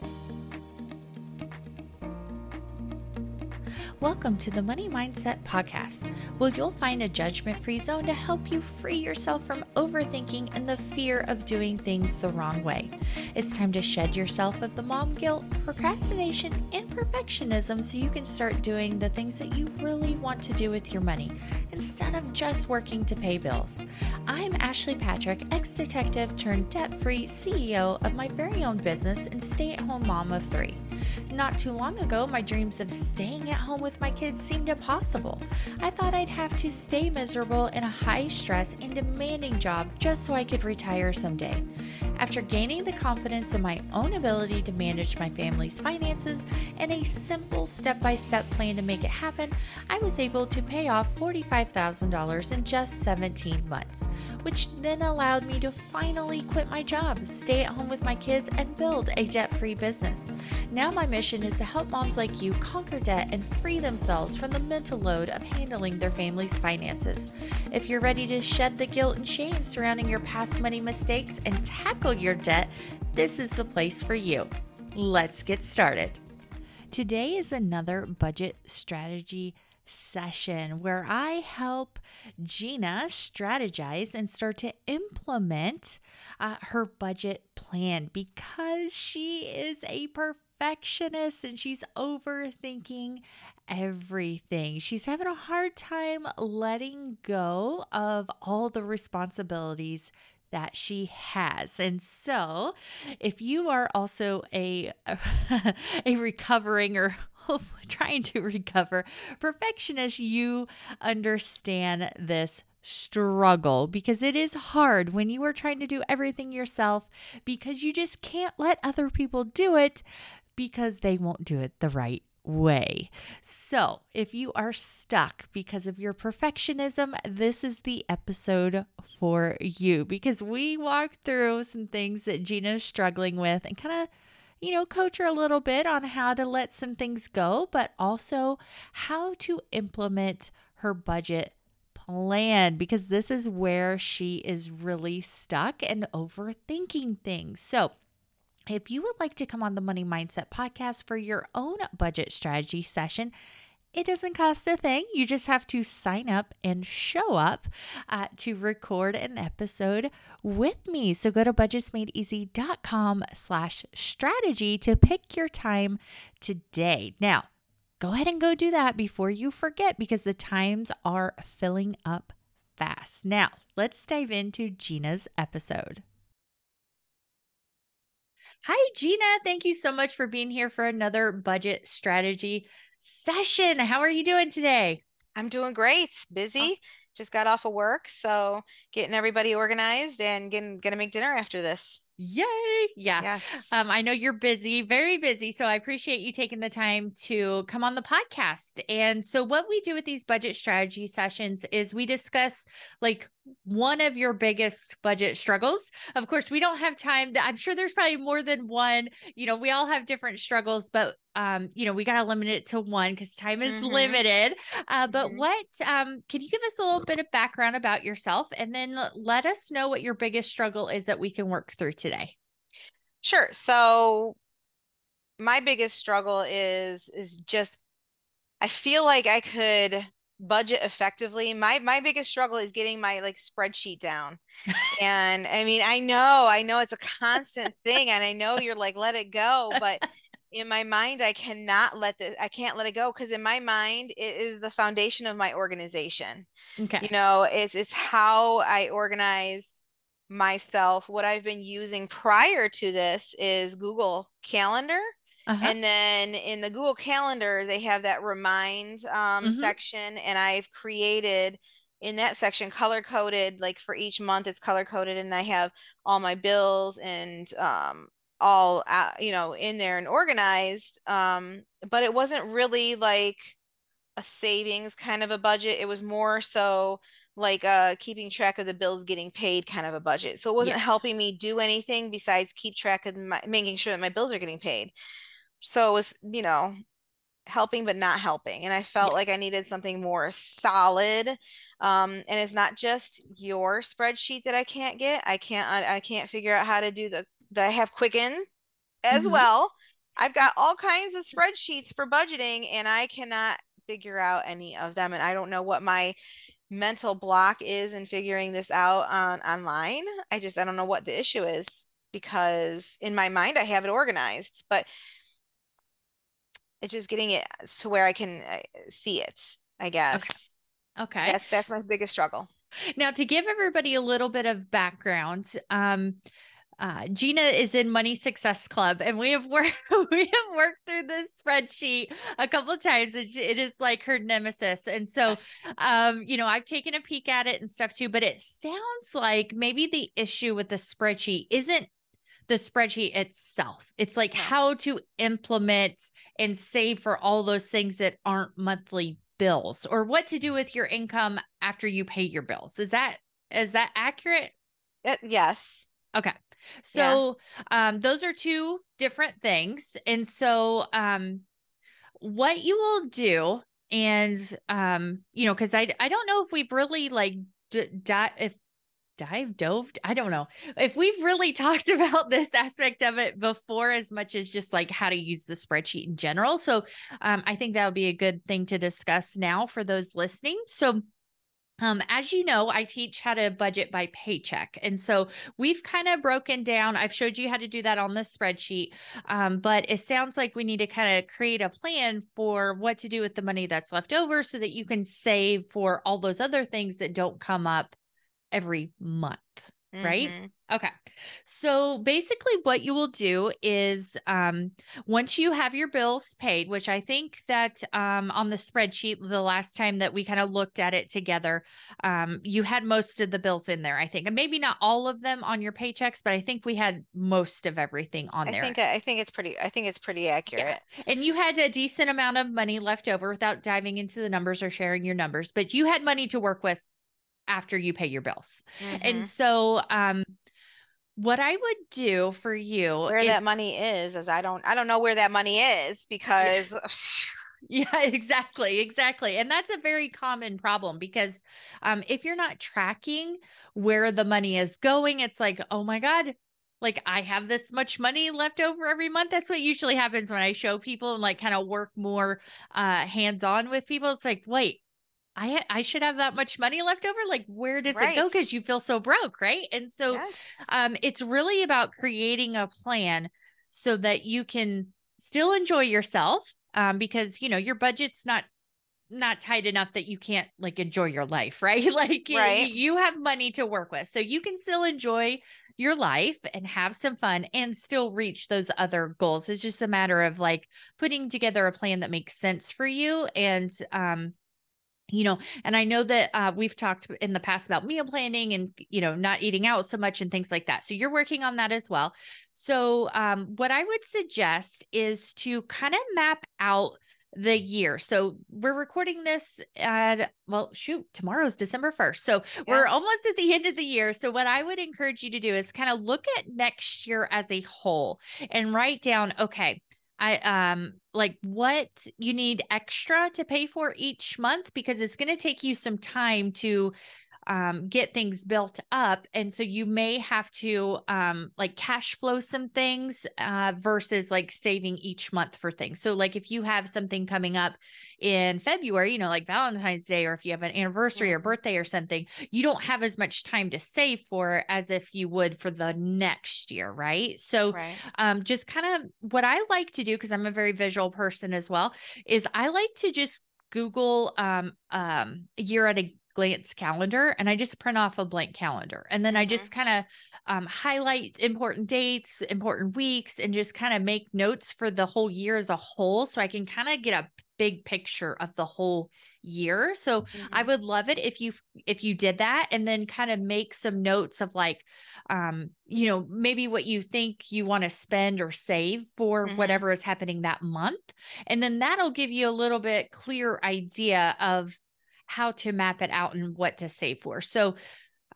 thank you Welcome to the Money Mindset Podcast, where you'll find a judgment free zone to help you free yourself from overthinking and the fear of doing things the wrong way. It's time to shed yourself of the mom guilt, procrastination, and perfectionism so you can start doing the things that you really want to do with your money instead of just working to pay bills. I'm Ashley Patrick, ex detective turned debt free CEO of my very own business and stay at home mom of three. Not too long ago, my dreams of staying at home with my kids seemed impossible. I thought I'd have to stay miserable in a high stress and demanding job just so I could retire someday. After gaining the confidence in my own ability to manage my family's finances and a simple step by step plan to make it happen, I was able to pay off $45,000 in just 17 months, which then allowed me to finally quit my job, stay at home with my kids, and build a debt free business. Now, my mission is to help moms like you conquer debt and free themselves from the mental load of handling their family's finances. If you're ready to shed the guilt and shame surrounding your past money mistakes and tackle your debt, this is the place for you. Let's get started. Today is another budget strategy session where I help Gina strategize and start to implement uh, her budget plan because she is a perfectionist and she's overthinking everything. She's having a hard time letting go of all the responsibilities that she has. And so, if you are also a a recovering or trying to recover perfectionist, you understand this struggle because it is hard when you are trying to do everything yourself because you just can't let other people do it because they won't do it the right way. So, if you are stuck because of your perfectionism, this is the episode for you because we walk through some things that Gina is struggling with and kind of you know, coach her a little bit on how to let some things go, but also how to implement her budget plan because this is where she is really stuck and overthinking things. So, if you would like to come on the Money Mindset podcast for your own budget strategy session, it doesn't cost a thing. You just have to sign up and show up uh, to record an episode with me. So go to budgetsmadeeasy.com slash strategy to pick your time today. Now, go ahead and go do that before you forget because the times are filling up fast. Now, let's dive into Gina's episode. Hi, Gina. Thank you so much for being here for another budget strategy session. How are you doing today? I'm doing great. Busy. Just got off of work, so getting everybody organized and getting gonna make dinner after this. Yay. Yeah. Yes. Um, I know you're busy, very busy. So I appreciate you taking the time to come on the podcast. And so, what we do with these budget strategy sessions is we discuss like one of your biggest budget struggles. Of course, we don't have time. To, I'm sure there's probably more than one. You know, we all have different struggles, but um, you know, we got to limit it to one because time is mm-hmm. limited. Uh, but mm-hmm. what um, can you give us a little bit of background about yourself and then let us know what your biggest struggle is that we can work through today? Sure. So my biggest struggle is is just I feel like I could budget effectively. My my biggest struggle is getting my like spreadsheet down. and I mean, I know, I know it's a constant thing and I know you're like let it go, but in my mind I cannot let this I can't let it go because in my mind it is the foundation of my organization. Okay. You know, it's it's how I organize myself, what I've been using prior to this is Google Calendar. Uh-huh. And then in the Google Calendar, they have that remind um, mm-hmm. section, and I've created in that section color coded like for each month it's color coded and i have all my bills and um all uh, you know in there and organized um but it wasn't really like a savings kind of a budget it was more so like uh keeping track of the bills getting paid kind of a budget so it wasn't yes. helping me do anything besides keep track of my making sure that my bills are getting paid so it was you know helping but not helping and i felt like i needed something more solid um, and it's not just your spreadsheet that i can't get i can't I, I can't figure out how to do the, the i have quicken as mm-hmm. well I've got all kinds of spreadsheets for budgeting and I cannot figure out any of them. And I don't know what my mental block is in figuring this out on online. I just I don't know what the issue is because in my mind I have it organized, but it's just getting it to where I can uh, see it, I guess. Okay. That's that's my biggest struggle. Now to give everybody a little bit of background, um uh, Gina is in Money Success Club, and we have worked we have worked through this spreadsheet a couple of times. And it is like her nemesis, and so, um, you know, I've taken a peek at it and stuff too. But it sounds like maybe the issue with the spreadsheet isn't the spreadsheet itself. It's like how to implement and save for all those things that aren't monthly bills, or what to do with your income after you pay your bills. Is that is that accurate? Uh, yes. Okay. So yeah. um those are two different things. And so um what you will do and um you know cuz I I don't know if we've really like d- if dive dove i don't know if we've really talked about this aspect of it before as much as just like how to use the spreadsheet in general so um, i think that would be a good thing to discuss now for those listening so um, as you know, I teach how to budget by paycheck. And so we've kind of broken down, I've showed you how to do that on the spreadsheet. Um, but it sounds like we need to kind of create a plan for what to do with the money that's left over so that you can save for all those other things that don't come up every month. Mm-hmm. Right. Okay. So basically, what you will do is um, once you have your bills paid, which I think that um, on the spreadsheet, the last time that we kind of looked at it together, um, you had most of the bills in there, I think. And maybe not all of them on your paychecks, but I think we had most of everything on I there. Think, I think it's pretty, I think it's pretty accurate. Yeah. And you had a decent amount of money left over without diving into the numbers or sharing your numbers, but you had money to work with after you pay your bills. Mm-hmm. And so um what I would do for you where is, that money is is I don't I don't know where that money is because yeah exactly exactly and that's a very common problem because um if you're not tracking where the money is going it's like oh my god like I have this much money left over every month. That's what usually happens when I show people and like kind of work more uh hands on with people. It's like, wait, I I should have that much money left over. Like, where does right. it go? Because you feel so broke, right? And so, yes. um, it's really about creating a plan so that you can still enjoy yourself. Um, because you know your budget's not not tight enough that you can't like enjoy your life, right? like right. You, you have money to work with, so you can still enjoy your life and have some fun and still reach those other goals. It's just a matter of like putting together a plan that makes sense for you and um you know and i know that uh, we've talked in the past about meal planning and you know not eating out so much and things like that so you're working on that as well so um, what i would suggest is to kind of map out the year. So we're recording this at well, shoot, tomorrow's December 1st. So yes. we're almost at the end of the year. So what I would encourage you to do is kind of look at next year as a whole and write down, okay, I um like what you need extra to pay for each month because it's going to take you some time to um, get things built up. And so you may have to um, like cash flow some things uh, versus like saving each month for things. So, like if you have something coming up in February, you know, like Valentine's Day, or if you have an anniversary or mm-hmm. birthday or something, you don't have as much time to save for as if you would for the next year. Right. So, right. Um, just kind of what I like to do, because I'm a very visual person as well, is I like to just Google um, um, a year at a glance calendar and I just print off a blank calendar. And then mm-hmm. I just kind of um, highlight important dates, important weeks, and just kind of make notes for the whole year as a whole. So I can kind of get a big picture of the whole year. So mm-hmm. I would love it if you if you did that and then kind of make some notes of like um you know maybe what you think you want to spend or save for mm-hmm. whatever is happening that month and then that'll give you a little bit clear idea of how to map it out and what to save for. So,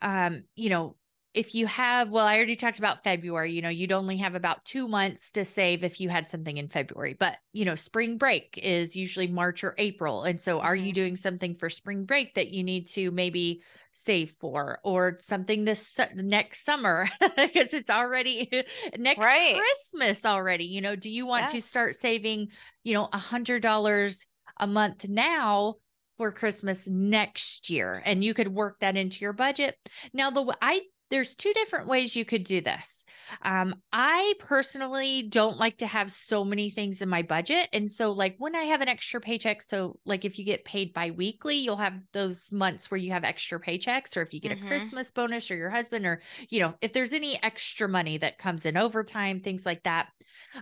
um, you know, if you have, well, I already talked about February, you know, you'd only have about two months to save if you had something in February. But, you know, spring break is usually March or April. And so are you doing something for spring break that you need to maybe save for or something this su- next summer because it's already next Right. Christmas already? You know, do you want to start saving, you know, a hundred dollars a month now for Christmas next year? And you could work that into your budget. Now, the I there's two different ways you could do this. Um, I personally don't like to have so many things in my budget. And so, like, when I have an extra paycheck, so like if you get paid bi weekly, you'll have those months where you have extra paychecks, or if you get Mhm. a Christmas bonus or your husband, or, you know, if there's any extra money that comes in overtime, things like that.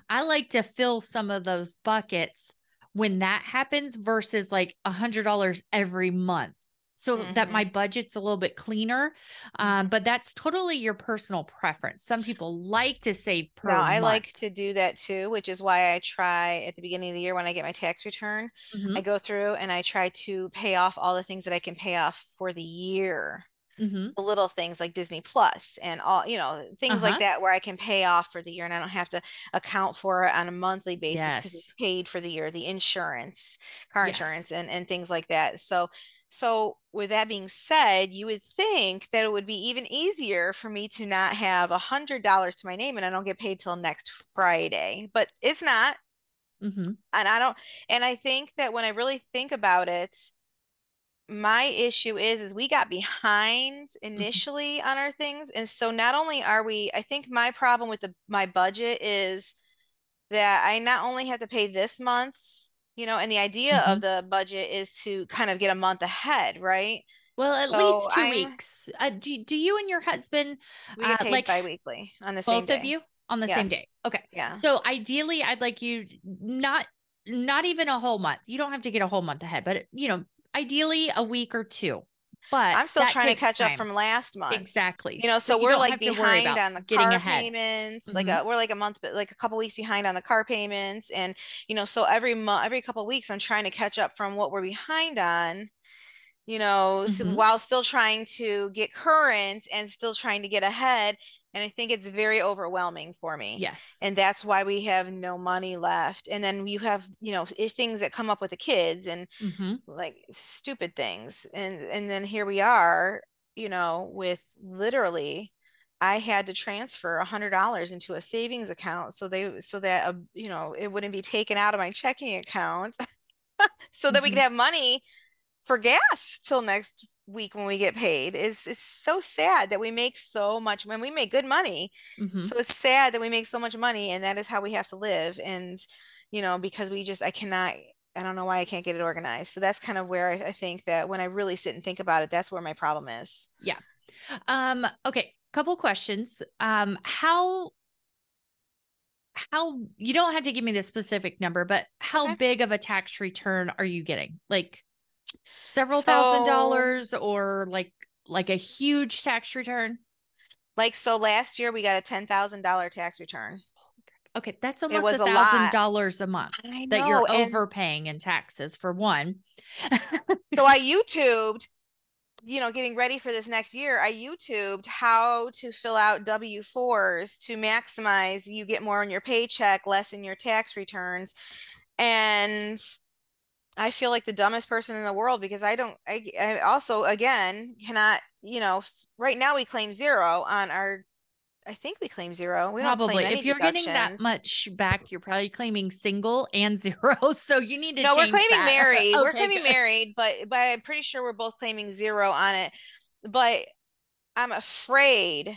I like to fill some of those buckets when that happens versus like a hundred dollars every month so that my budget's a little bit cleaner um, Mhm. but that's totally your personal preference some people like to save per No, I month. like to do that too, which is why I try at the beginning of the year when I get my tax return, Mhm, I go through and I try to pay off all the things that I can pay off for the year. Mhm. The little things like Disney Plus and all, you know, things Uh-huh. like that where I can pay off for the year and I don't have to account for it on a monthly basis because it's paid for the year, the insurance, car Yes. insurance and and things like that. So so with that being said, you would think that it would be even easier for me to not have a hundred dollars to my name and I don't get paid till next Friday, but it's not. Mhm, And I don't, and I think that when I really think about it, my issue is is we got behind initially on our things. And so not only are we, I think my problem with the my budget is that I not only have to pay this month's, you know, and the idea Mhm. of the budget is to kind of get a month ahead, right? well at So least 2 I'm- weeks uh, do, do you and your husband We Uh, paid like, bi-weekly on the same both day. of you on the same day okay Yeah. so ideally i'd like you not not even a whole month you don't have to get a whole month ahead but you know ideally a week or two but I'm still trying to catch up from last month. exactly You know, so, you we're like have to worry behind on the getting car ahead. payments. Like Mhm. uh we're like a month, but like a couple weeks behind on the car payments, and you know, so every month, every couple weeks, I'm trying to catch up from what we're behind on. You know, so Mhm. while still trying to get current and still trying to get ahead, and I think it's very overwhelming for me. yes And that's why we have no money left. And then you have, you know, things that come up with the kids and hmm like stupid things and and then here we are you know with literally I had to transfer a hundred dollars into a savings account so they so that uh, you know it wouldn't be taken out of my checking account so that we could Mhm. have money for gas till next week when we get paid is it's so sad that we make so much when we make good money hmm so it's sad that we make so much money and that is how we have to live. And, you know, because we just, I cannot, I don't know why I can't get it organized. So that's kind of where I, I think that when I really sit and think about it, that's where my problem is. Yeah um, okay, couple questions. Um, how how you don't have to give me the specific number, but how okay. big of a tax return are you getting? Like several thousand dollars or like like a huge tax return? Like, so last year we got a $10,000 tax return. Okay, that's almost a thousand dollars a month that you're overpaying in taxes for one. so I YouTubed, you know, getting ready for this next year, I YouTubed how to fill out W-4s to maximize you get more on your paycheck, less in your tax returns. And I feel like the dumbest person in the world because I don't, I, I also, again, cannot, you know, right now we claim zero on our, I think we claim zero. We don't probably if you're getting that much back, you're probably claiming single and zero. So you need to No, we're claiming that. married. We're claiming good. married, but but I'm pretty sure we're both claiming zero on it. But I'm afraid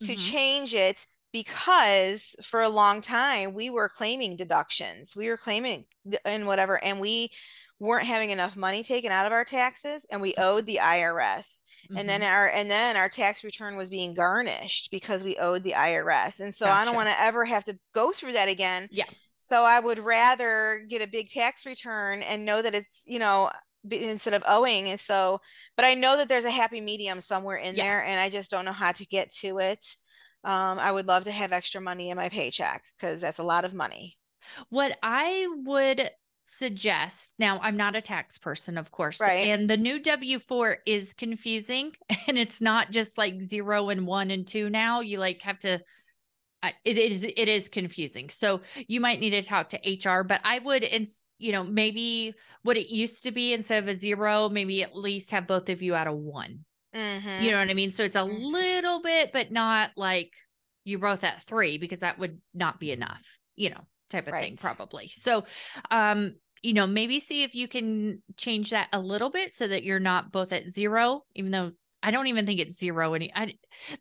to Mhm. change it because for a long time we were claiming deductions. We were claiming and whatever, and we weren't having enough money taken out of our taxes, and we owed the IRS. And then Mhm. our and then our tax return was being garnished because we owed the IRS. And so I don't want to ever have to go through that again. Yeah. So I would rather get a big tax return and know that it's, you know, instead of owing. And so, but I know that there's a happy medium somewhere in Yeah. there and I just don't know how to get to it. Um, I would love to have extra money in my paycheck because that's a lot of money. What I would suggest now i'm not a tax person of course Right. and the new w4 is confusing and it's not just like zero and one and two now you like have to it is it is confusing so you might need to talk to hr but i would ins- you know maybe what it used to be instead of a zero maybe at least have both of you at a one Mhm. you know what i mean so it's a Mhm. little bit but not like you both at three because that would not be enough you know type of thing probably so um you know maybe see if you can change that a little bit so that you're not both at zero even though i don't even think it's zero any I,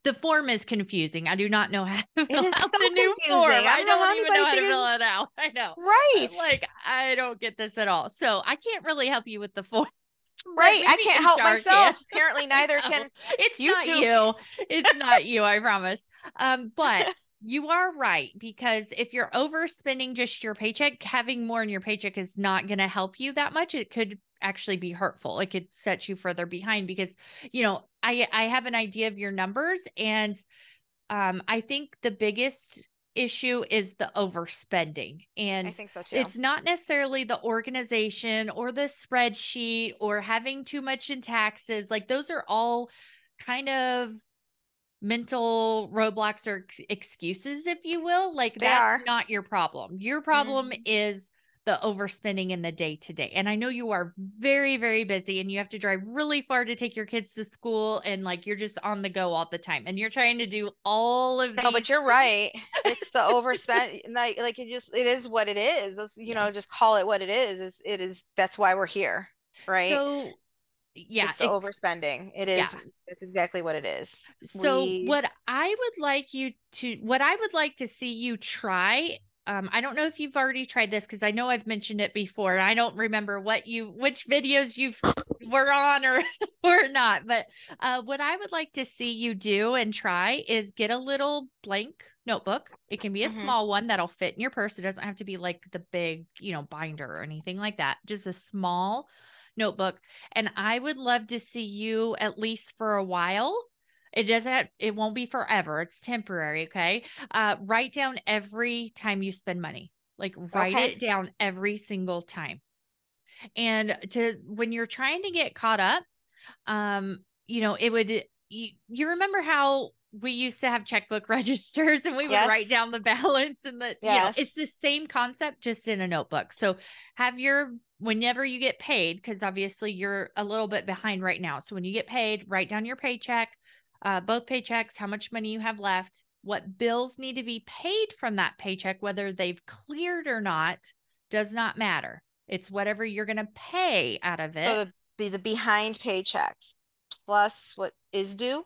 the form is confusing i do not know how to fill is out so the new confusing. form I don't know don't, even know how to fill it out i know Right. like i don't get this at all so i can't really help you with the form right. I can't help HR can. myself. Apparently, neither can. it's you not you it's not you i promise um but you are right because if you're overspending just your paycheck having more in your paycheck is not going to help you that much it could actually be hurtful it could set you further behind because you know i i have an idea of your numbers and um i think the biggest issue is the overspending and I think so too. it's not necessarily the organization or the spreadsheet or having too much in taxes. Like those are all kind of mental roadblocks or ex- excuses, if you will. Like They that's are. not your problem. Your problem Mhm. is the overspending in the day to day. And I know you are very, very busy and you have to drive really far to take your kids to school and like you're just on the go all the time and you're trying to do all of No, these but you're right. It's the overspent like like it just it is what it is. Let's, you Yeah. know, just call it what it is. Is it is that's why we're here. Right. So yeah, it's ex- overspending. It is yeah. that's exactly what it is. So We- what I would like you to what I would like to see you try um I don't know if you've already tried this cuz I know I've mentioned it before I don't remember what you which videos you've were on or or not but uh what I would like to see you do and try is get a little blank notebook. It can be a Mhm. small one that'll fit in your purse. It doesn't have to be like the big, you know, binder or anything like that. Just a small notebook and I would love to see you at least for a while. It doesn't have, it won't be forever it's temporary okay? Uh write down every time you spend money like write Okay. it down every single time. And to when you're trying to get caught up um you know it would you, you remember how we used to have checkbook registers and we would write down the balance and the you know it's the same concept just in a notebook. So have your whenever you get paid because obviously you're a little bit behind right now. So when you get paid write down your paycheck uh, both paychecks how much money you have left what bills need to be paid from that paycheck whether they've cleared or not does not matter. It's whatever you're going to pay out of it. so the, the the behind paychecks plus what is due.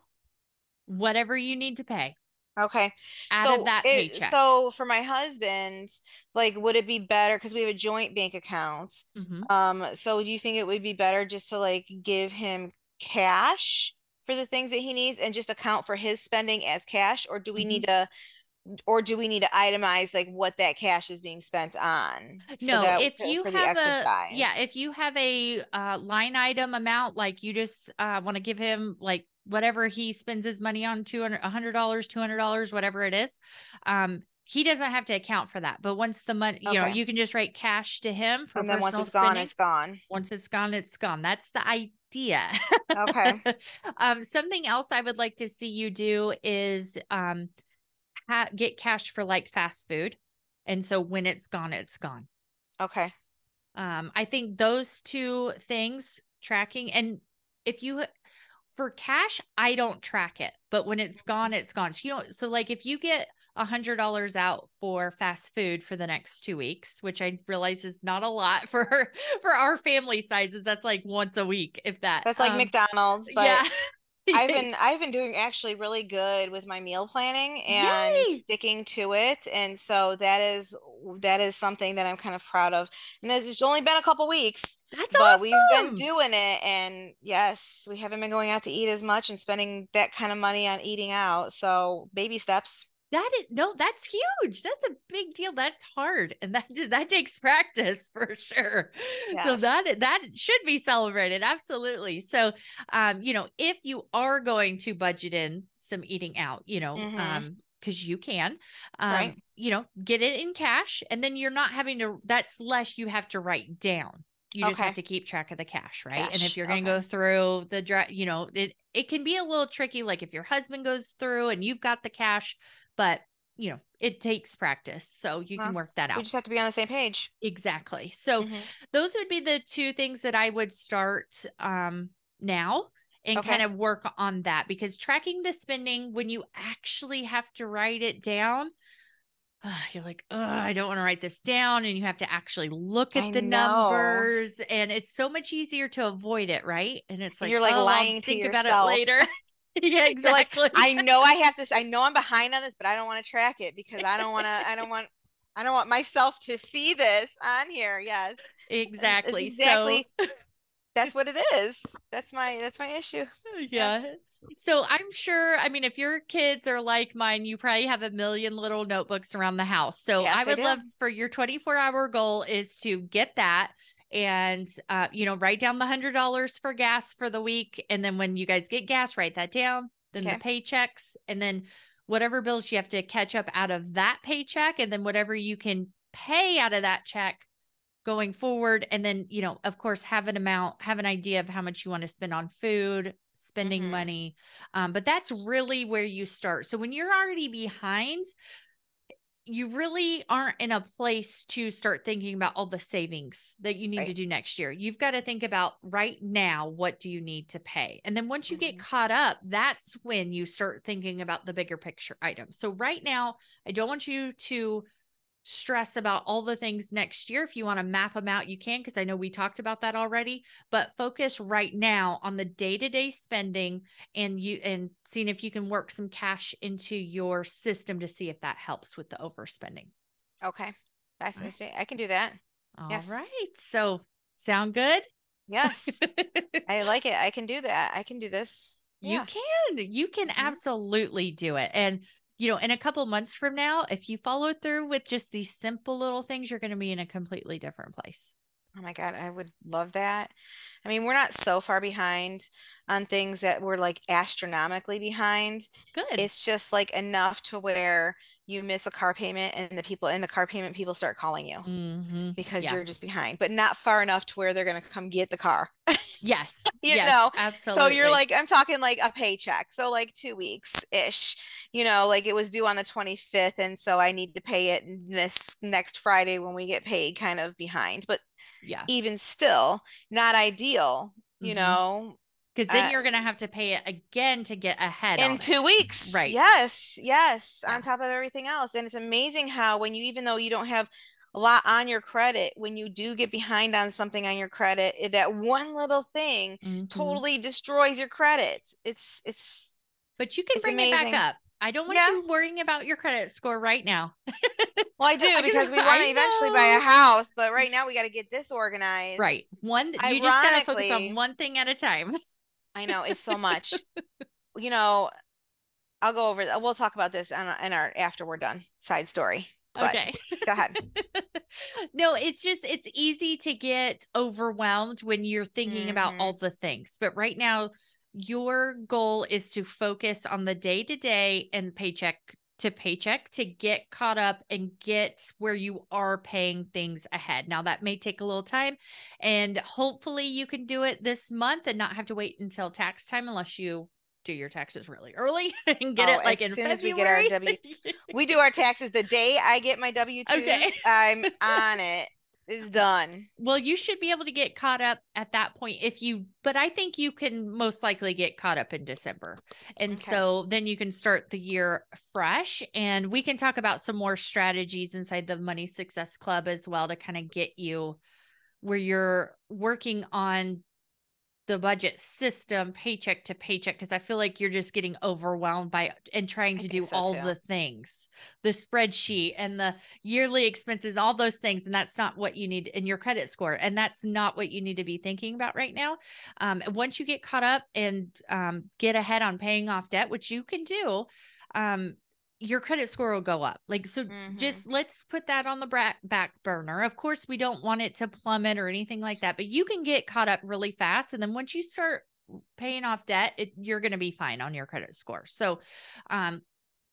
whatever you need to pay Okay. out so of that it- paycheck so for my husband, like would it be better because we have a joint bank account? Mhm. Um, so do you think it would be better just to like give him cash for the things that he needs and just account for his spending as cash, or do we Mm-hmm. need to, or do we need to itemize like what that cash is being spent on? so no if for- you for have a yeah if you have a uh, line item amount like you just uh, want to give him like whatever he spends his money on 200 $100 $200 whatever it is um he doesn't have to account for that. But once the money you know you can just write cash to him for and then once it's gone, it's gone. once it's gone it's gone. That's the idea. Okay. um something else i would like to see you do is um ha- get cash for like fast food. And so when it's gone it's gone. Okay. um i think those two things tracking and if you for cash i don't track it but when it's gone it's gone. So you know so like if you get a hundred dollars out for fast food for the next two weeks which i realize is not a lot for for our family sizes that's like once a week if that That's like Um, McDonald's, but yeah I've been I've been doing actually really good with my meal planning and Yay! sticking to it. And so that is that is something that I'm kind of proud of. And it's only been a couple weeks, that's but awesome. we've been doing it. And yes, we haven't been going out to eat as much and spending that kind of money on eating out. So baby steps. That is no, that's huge. That's a big deal. That's hard, and that that takes practice for sure. So that that should be celebrated, absolutely. So, um, you know, if you are going to budget in some eating out, you know, Mhm. um, because you can. Um, Right. you know, get it in cash and then you're not having to that's less you have to write down. You just have to keep track of the cash, right? and if you're going to okay. go through the you know, it it can be a little tricky like if your husband goes through and you've got the cash, but you know, it takes practice. So you can work that out. We just have to be on the same page. exactly. So Mhm. those would be the two things that I would start um now and Okay. kind of work on that because tracking the spending when you actually have to write it down ah, you're like I don't want to write this down and you have to actually look at I the know. numbers and it's so much easier to avoid it right and it's like You're, like, oh, I'll lying to think about yourself. it later yeah You're like, exactly I know I have this. I know I'm behind on this, but I don't want to track it because I don't want to. I don't want. I don't want myself to see this on here. Yes, That's exactly exactly. so That's what it is. That's my. That's my issue. yeah Yes. So I'm sure, I mean, if your kids are like mine, you probably have a million little notebooks around the house. So Yes, I I would do. love for your 24 hour goal is to get that and uh, you know, write down the hundred dollars for gas for the week. And then when you guys get gas, write that down, then the paychecks, and then whatever bills you have to catch up out of that paycheck, and then whatever you can pay out of that check going forward and then you know of course have an amount have an idea of how much you want to spend on food spending Mhm. money um, but that's really where you start so when you're already behind you really aren't in a place to start thinking about all the savings that you need to do next year. You've got to think about right now what do you need to pay? And then once you get Mhm. caught up that's when you start thinking about the bigger picture items. So right now i don't want you to stress about all the things next year. If you want to map them out, you can, because I know we talked about that already. But focus right now on the day to day spending and you and seeing if you can work some cash into your system to see if that helps with the overspending. Okay. I, Right. I can do that. All Yes. right. So sound good? Yes, I like it. I can do that. I can do this. You Yeah. can. You can Mhm. absolutely do it. And you know, in a couple months from now, if you follow through with just these simple little things, you're going to be in a completely different place. Oh my God, I would love that. I mean, we're not so far behind on things that we're like astronomically behind. Good. It's just like enough to where you miss a car payment and the people in the car payment people start calling you Mhm. because Yeah. you're just behind, but not far enough to where they're going to come get the car. Yes. You yes, know, absolutely. So you're like, I'm talking like a paycheck. So like two weeks ish, you know, like it was due on the 25th. And so I need to pay it this next Friday when we get paid, kind of behind. But yeah. even still, not ideal, you Mhm. know, Because then uh, you're going to have to pay it again to get ahead in it. two weeks. Right. Yes. Yes. Yeah. On top of everything else. And it's amazing how when you, even though you don't have a lot on your credit, when you do get behind on something on your credit, that one little thing Mhm. totally destroys your credit. It's, it's, But you can bring it back up. I don't want Yeah. you worrying about your credit score right now. well, I do I because we want to eventually buy a house, but right now we got to get this organized. Right. One you just got to focus on one thing at a time. I know it's so much. you know, I'll go over. We'll talk about this in, in our after we're done side story. But okay. go ahead. no, it's just it's easy to get overwhelmed when you're thinking about Mhm. all the things. But right now, your goal is to focus on the day to day and paycheck to paycheck to get caught up and get where you are paying things ahead. Now that may take a little time and hopefully you can do it this month and not have to wait until tax time unless you do your taxes really early and get Oh, it like as in soon as we get our W. We do our taxes the day I get my W twos. Okay. I'm on it. It's done. Well, you should be able to get caught up at that point if you, but I think you can most likely get caught up in December. And Okay. so then you can start the year fresh. And we can talk about some more strategies inside the Money Success Club as well to kind of get you where you're working on the budget system paycheck to paycheck because I feel like you're just getting overwhelmed by and trying to do so, all too. the things the spreadsheet and the yearly expenses all those things and that's not what you need in your credit score and that's not what you need to be thinking about right now um, once you get caught up and um, get ahead on paying off debt which you can do um, your credit score will go up. Like so Mhm. just let's put that on the bra- back burner. Of course we don't want it to plummet or anything like that but you can get caught up really fast and then once you start paying off debt it, you're going to be fine on your credit score. So um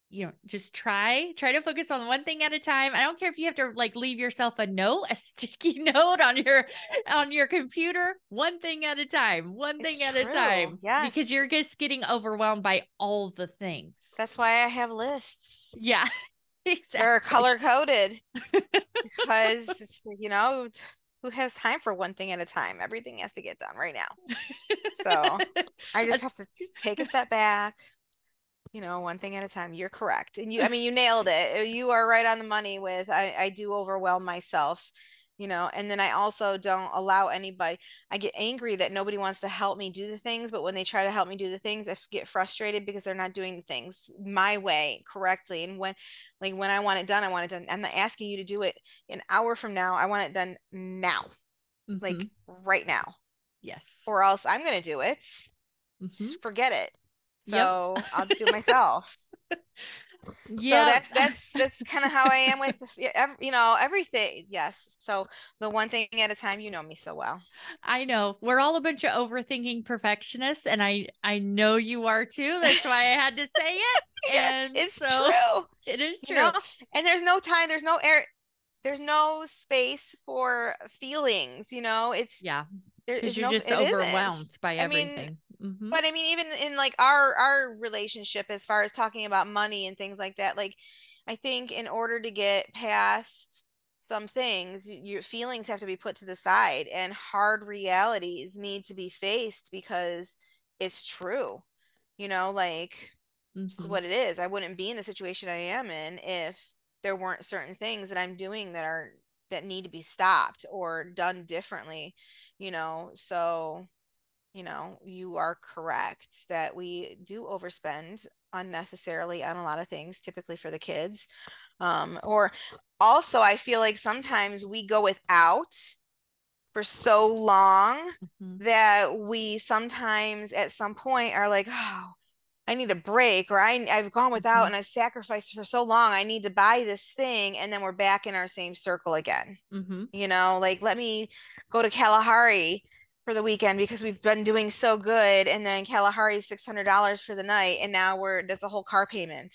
you know, just try, try to focus on one thing at a time. I don't care if you have to like leave yourself a note, a sticky note on your on your computer, one thing at a time, one thing It's at a time. Yes. Because you're just getting overwhelmed by all the things. That's why I have lists. yeah. Exactly. They're color coded because it's, you know, who has time for one thing at a time? Everything has to get done right now. So I just have to take a step back, you know, one thing at a time. You're correct. And you, I mean, you nailed it. You are right on the money with I, I do overwhelm myself, you know, and then I also don't allow anybody, I get angry that nobody wants to help me do the things, but when they try to help me do the things, i get frustrated because they're not doing the things my way correctly. And when, like, when I want it done, I want it done. I'm not asking you to do it an hour from now. I want it done now, like Mhm. right now, yes. or else I'm going to do it Mhm. forget it. Yep. So I'll just do it myself. Yeah. So that's that's that's kind of how I am with you know everything. Yes. So the one thing at a time. You know me so well. I know we're all a bunch of overthinking perfectionists, and I I know you are too. That's why I had to say it. And it's so true. it is You true. know, and there's no time. There's no air. There's no space for feelings. You know, it's Yeah, there because you're no. just it isn't. overwhelmed by I mean, everything. Mhm. But I mean, even in like our our relationship, as far as talking about money and things like that, like I think in order to get past some things, your feelings have to be put to the side, and hard realities need to be faced because it's true. You know, like this is Mhm. what it is. I wouldn't be in the situation I am in if there weren't certain things that I'm doing that are that need to be stopped or done differently, you know. So you know, you are correct that we do overspend unnecessarily on a lot of things, typically for the kids. Um, or also, I feel like sometimes we go without for so long Mhm. that we sometimes at some point are like, oh, I need a break, or I, I've gone without Mhm. and I've sacrificed for so long. I need to buy this thing. And then we're back in our same circle again Mhm. you know, like let me go to Kalahari for the weekend because we've been doing so good. And then Kalahari is $600 for the night. And now we're, that's a whole car payment,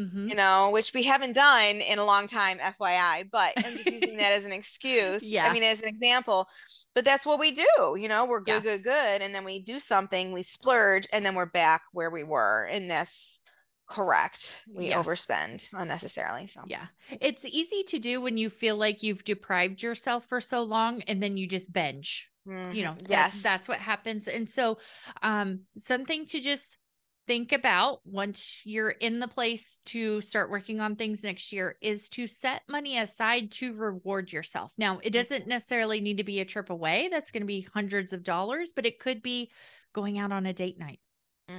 Mhm. you know, which we haven't done in a long time, FYI. But I'm just using that as an excuse. Yeah. I mean, as an example. But that's what we do, you know, we're good, Yeah. good, good. And then we do something, we splurge, and then we're back where we were. And that's correct. We Yeah. overspend unnecessarily. So, Yeah. It's easy to do when you feel like you've deprived yourself for so long and then you just binge. You Mhm. know, that- yes. that's what happens. And so, um, something to just think about once you're in the place to start working on things next year is to set money aside to reward yourself. Now, it mm-hmm. doesn't necessarily need to be a trip away, that's going to be hundreds of dollars, but it could be going out on a date night.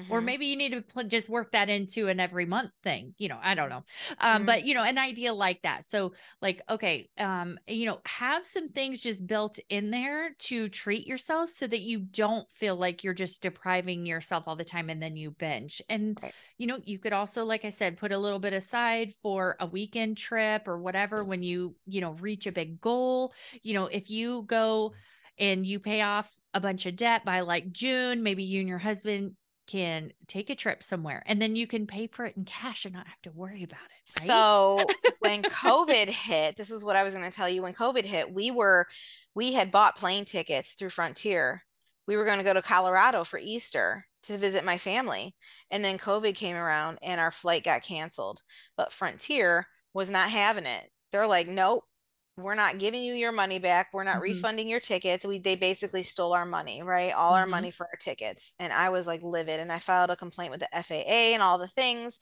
Or Mhm. maybe you need to pl- just work that into an every month thing, you know, I don't know. Um, Mhm. but you know, an idea like that. So like, okay, um, you know, have some things just built in there to treat yourself so that you don't feel like you're just depriving yourself all the time and then you binge. And Right. you know, you could also, like I said, put a little bit aside for a weekend trip or whatever when you, you know, reach a big goal. You know, if you go and you pay off a bunch of debt by like June, maybe you and your husband can take a trip somewhere and then you can pay for it in cash and not have to worry about it. Right? So when COVID hit, this is what I was going to tell you. When COVID hit, we were, we had bought plane tickets through Frontier. We were going to go to Colorado for Easter to visit my family. And then COVID came around and our flight got canceled. But Frontier was not having it. They're like, nope, we're not giving you your money back. We're not Mhm. refunding your tickets. We they basically stole our money, right? All our Mhm. money for our tickets. And I was like livid and I filed a complaint with the FAA and all the things.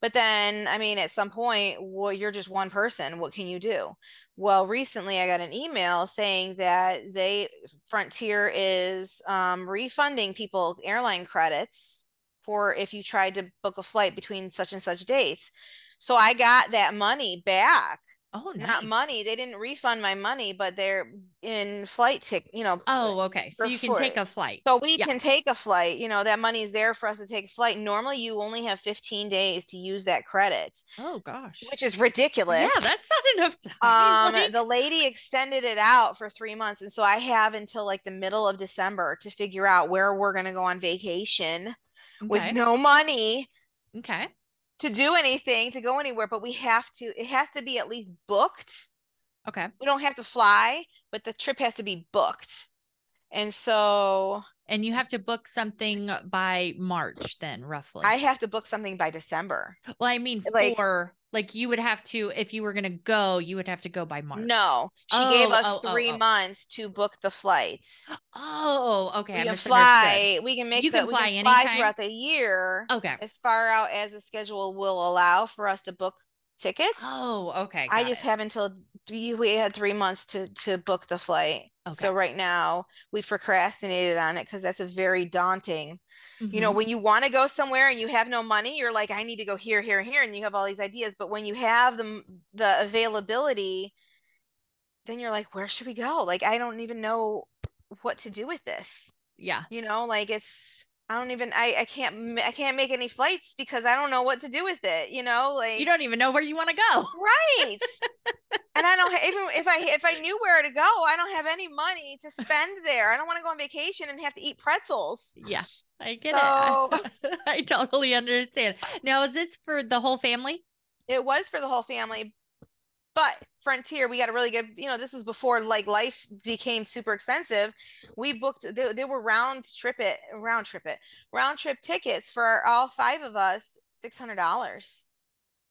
But then, I mean, at some point, well, you're just one person. What can you do? Well, recently I got an email saying that they Frontier is um, refunding people airline credits for if you tried to book a flight between such and such dates. So I got that money back. Oh, Not money. They didn't refund my money, but they're in flight ticket. you know. Oh, okay. So you can take a flight. So we Yeah. can take a flight, you know, that money is there for us to take a flight. Normally you only have 15 days to use that credit, Oh gosh. which is ridiculous. Yeah, that's not enough time. um like- the lady extended it out for three months and so i have until like the middle of december to figure out where we're going to go on vacation with no money okay. To do anything, to go anywhere, but we have to, it has to be at least booked. Okay. We don't have to fly, but the trip has to be booked. And so And you have to book something by March then, roughly. I have to book something by December. well, I mean like- for like you would have to if you were gonna go, you would have to go by March. No, she gave Oh, us oh, oh, three oh. months to book the flights. Oh, okay. we I can fly. We can make You the, can we fly can fly anytime? throughout the year Okay. as far out as the schedule will allow for us to book tickets. Oh, okay. I just it. have until we we had three months to to book the flight. So right now we've procrastinated on it because that's a very daunting. You know, Mhm. when you want to go somewhere and you have no money, you're like, I need to go here, here, here, and you have all these ideas. But when you have the the availability, then you're like, where should we go? Like, I don't even know what to do with this. yeah. You know, like it's I don't even I I can't I can't make any flights because I don't know what to do with it. You know, like You don't even know where you want to go. right. and I don't even if I if I knew where to go, I don't have any money to spend there. I don't want to go on vacation and have to eat pretzels. Yeah, I get So- it. I totally understand. Now, is this for the whole family? It was for the whole family, but Frontier, we got a really good. You know, this is before like life became super expensive. We booked. They, they were round trip it, round trip it, round trip tickets for all five of us, six hundred dollars.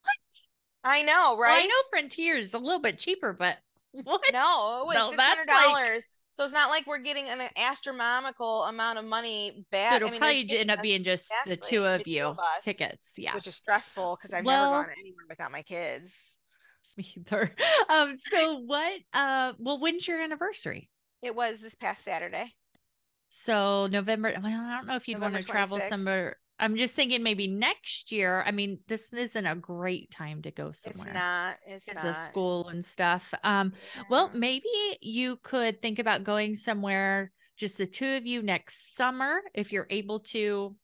What? I know, Well, right? I know Frontier is a little bit cheaper, but what? No, it was No, six that's hundred like- dollars. So it's not like we're getting an astronomical amount of money back. So I it'll mean, they're probably end up being just the two of two you of us, tickets. Yeah, which is stressful because I've Well- never gone anywhere without my kids. Me either. Um, so what? Uh, well, when's your anniversary? It was this past Saturday. So November. Well, I don't know if you'd want November to travel somewhere. I'm just thinking maybe next year. I mean, this isn't a great time to go somewhere. It's not. It's because not. of school and stuff. Um, well, maybe you could think about going somewhere, just the two of you next summer, if you're able to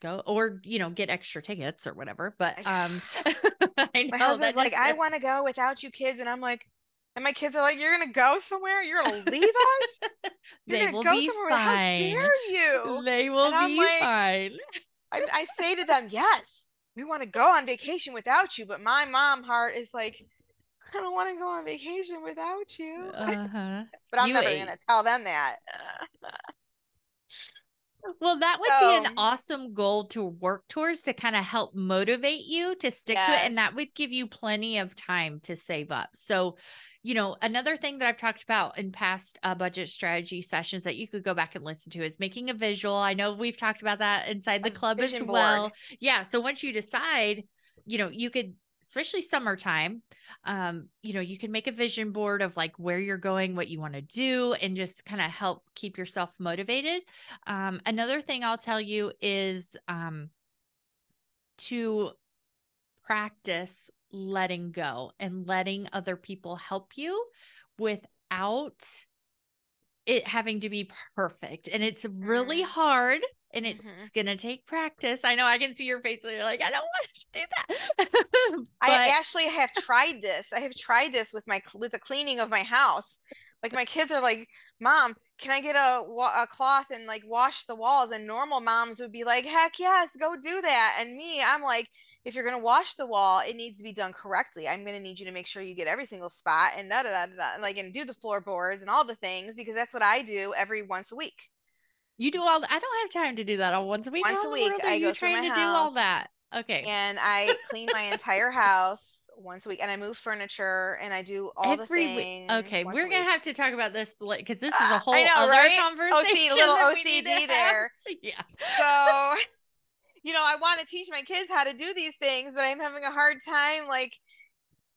go, or you know, get extra tickets or whatever. But um, I know my husband's like, I want to go without you kids, and I'm like, and my kids are like, You're gonna go somewhere? You're gonna leave us? You're they gonna will go be somewhere? How dare you? They will be like, fine. I, I say to them, Yes, we want to go on vacation without you, but my mom heart is like, I don't want to go on vacation without you. Uh huh. but I'm you never ain't. gonna tell them that. Well, that would be an awesome goal to work towards to kind of help motivate you to stick to it. And that would give you plenty of time to save up. So, you know, another thing that I've talked about in past uh, budget strategy sessions that you could go back and listen to is making a visual. I know we've talked about that inside the club as well. board. Yeah. So once you decide, you know, you could, especially summertime, um, you know, you can make a vision board of like where you're going, what you want to do, and just kind of help keep yourself motivated. Um, another thing I'll tell you is um, to practice letting go and letting other people help you without it having to be perfect. And it's really Mhm. hard and it's Mhm. going to take practice. I know I can see your face. and You're like, I don't want to do that. I actually have tried this. I have tried this with my with the cleaning of my house. Like my kids are like, "Mom, can I get a a cloth and like wash the walls?" And normal moms would be like, "Heck yes, go do that." And me, I'm like, if you're gonna wash the wall, it needs to be done correctly. I'm gonna need you to make sure you get every single spot and da da da, da like and do the floorboards and all the things because that's what I do every once a week. You do all. I don't have time to do that all once a week. Once How a the week, I you go trying to do all that? Okay. And I clean my entire house once a week, and I move furniture, and I do all the Every things. week. Okay, we're gonna week. have to talk about this because this is a Ah, whole know, other right? conversation. OC, little that we need to OCD there. Yeah. So, you know, I want to teach my kids how to do these things, but I'm having a hard time like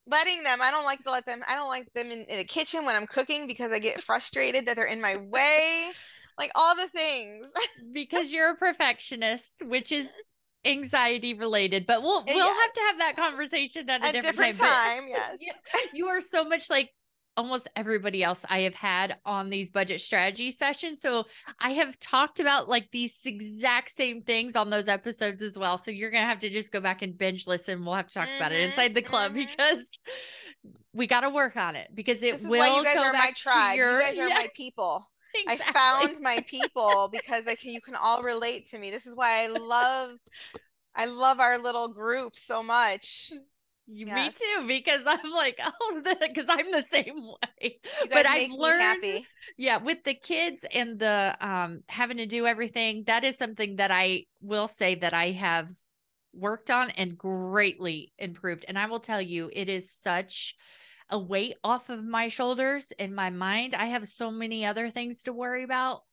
letting them. I don't like to let them. I don't like them in, in the kitchen when I'm cooking because I get frustrated that they're in my way. Like all the things. because you're a perfectionist, which is anxiety related. But we'll we'll have to have that conversation at a At different, different time. time, yes. You are so much like almost everybody else I have had on these budget strategy sessions. So I have talked about like these exact same things on those episodes as well. So you're gonna have to just go back and binge listen. We'll have to talk about it Mhm, inside the club mhm. because we got to work on it because it This is will why you guys go are my back to tribe. your- You guys are Yeah, my people. I found my people because I can you can all relate to me. This is why I love I love our little group so much. You- Yes. Me too, because I'm like, oh, because I'm the same way. But I've learned- happy. Yeah, with the kids and the um having to do everything, that is something that I will say that I have worked on and greatly improved. And I will tell you, it is such a weight off of my shoulders and my mind. I have so many other things to worry about.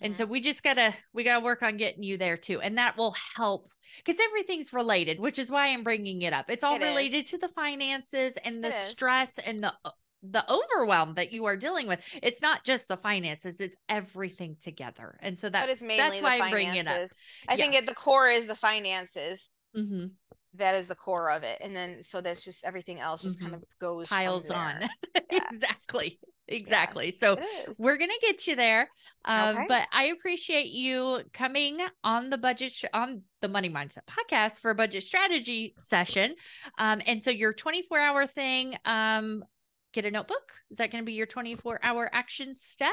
And Mhm. so we just gotta we gotta work on getting you there too, and that will help because everything's related, which is why I'm bringing it up. It's all It related is. to the finances and the It is. stress and the the overwhelm that you are dealing with. It's not just the finances; it's everything together. And so that's but it's mainly that's why I'm bringing it up. I think at the core is the finances. hmm That is the core of it, and then so that's just everything else just kind Mhm. of goes Piles on. there. exactly, exactly. Yes, So we're gonna get you there um, Okay. but i appreciate you coming on the budget sh- on the money mindset podcast for a budget strategy session um, and so your 24 hour thing um, get a notebook is that going to be your 24 hour action step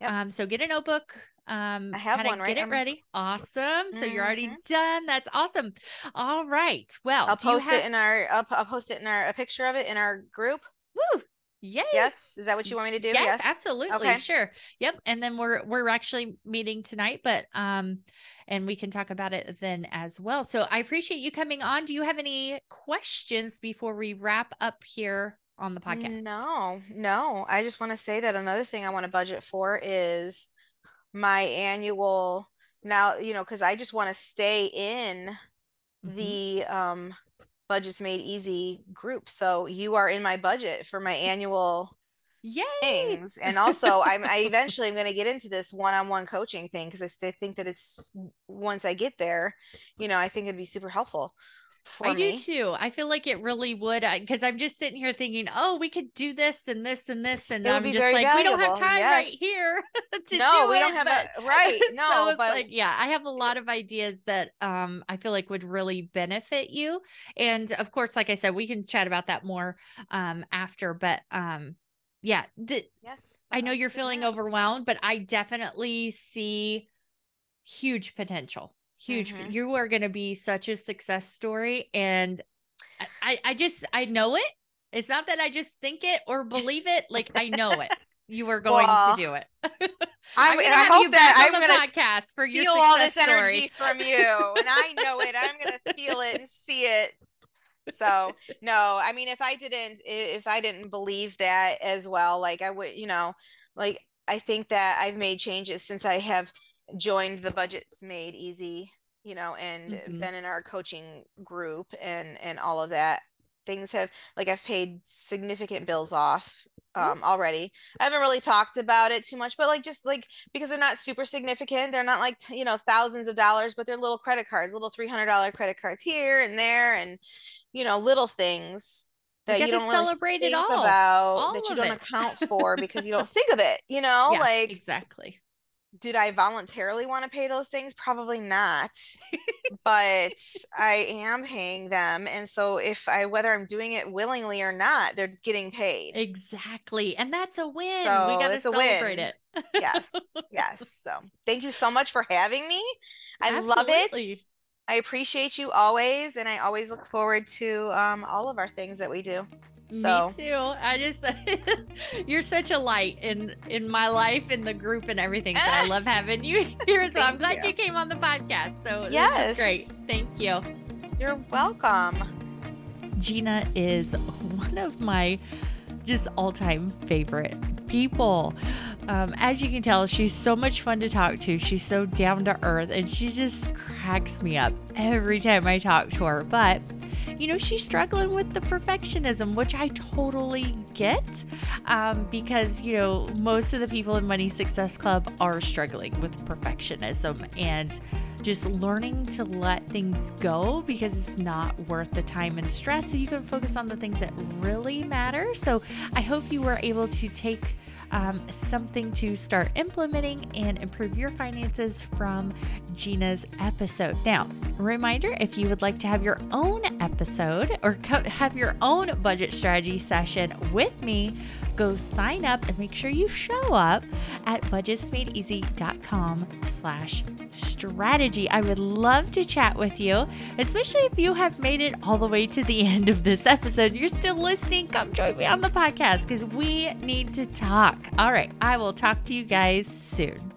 Yep. um, so get a notebook um I have one, right? get it ready awesome so you're already Mhm. done that's awesome all right well I'll post have- it in our. I'll, I'll post it in our a picture of it in our group. Woo! Yay! Yes, is that what you want me to do? Yes, absolutely. Okay. Sure. Yep. And then we're we're actually meeting tonight, but um and we can talk about it then as well. So I appreciate you coming on. Do you have any questions before we wrap up here on the podcast? No, no. I just want to say that another thing I want to budget for is my annual. Now, you know, because I just want to stay in Mhm. the um budgets made easy group. So you are in my budget for my annual Yay. things. And also I'm I eventually am going to get into this one-on-one coaching thing because I think that it's once I get there, you know, I think it'd be super helpful I me. do too. I feel like it really would because I'm just sitting here thinking, oh, we could do this and this and this, and It I'm just like, we don't have valuable, time right here to No, do we don't have but- a right. so No, it's but like, yeah, I have a lot of ideas that um I feel like would really benefit you. And of course, like I said, we can chat about that more um after. But um, yeah, th- yes, I know you're feeling overwhelmed, but I definitely see huge potential. Huge. Mhm. You are going to be such a success story. And I, I, just, I know it. It's not that I just think it or believe it. Like I know it. You are going Well, to do it. I'm, gonna I have hope you that back I'm on the gonna podcast for your feel all this story. energy from you, and I know it. I'm gonna feel it and see it. So no, I mean, if I didn't, if I didn't believe that as well, like I would, you know, like I think that I've made changes since I have joined the Budgets Made Easy, you know, and Mhm. been in our coaching group and and all of that. Things have like I've paid significant bills off um already. I haven't really talked about it too much, but like just like because they're not super significant, they're not like t- you know thousands of dollars, but they're little credit cards, little three hundred dollar credit cards here and there, and you know little things that you gotta don't really celebrate it think all, about all that you don't it. account for because you don't think of it. You know, Yeah, like exactly. Did I voluntarily want to pay those things? Probably not. but I am paying them. And so if I whether I'm doing it willingly or not, they're getting paid. Exactly. And that's a win. we So got to it's a celebrate win. it. Yes. Yes. So thank you so much for having me. I love it. I appreciate you always, and I always look forward to um, all of our things that we do. So Me too. I just you're such a light in in my life in the group and everything. So I love having you here. So I'm glad you. you came on the podcast. So Yes. great. Thank you. you're welcome. Gina is one of my just all time favorite people. Um, as you can tell, she's so much fun to talk to. She's so down to earth and she just cracks me up every time I talk to her. But, you know, she's struggling with the perfectionism, which I totally get um, because, you know, most of the people in Money Success Club are struggling with perfectionism and just learning to let things go because it's not worth the time and stress. So you can focus on the things that really matter. So I hope you were able to take um, something to start implementing and improve your finances from Gina's episode. Now, reminder if you would like to have your own episode or co- have your own budget strategy session with me, go sign up and make sure you show up at budgetsmadeeasy.com slash strategy. I would love to chat with you, especially if you have made it all the way to the end of this episode. You're still listening. Come join me on the podcast because we need to talk. All right. I will talk to you guys soon.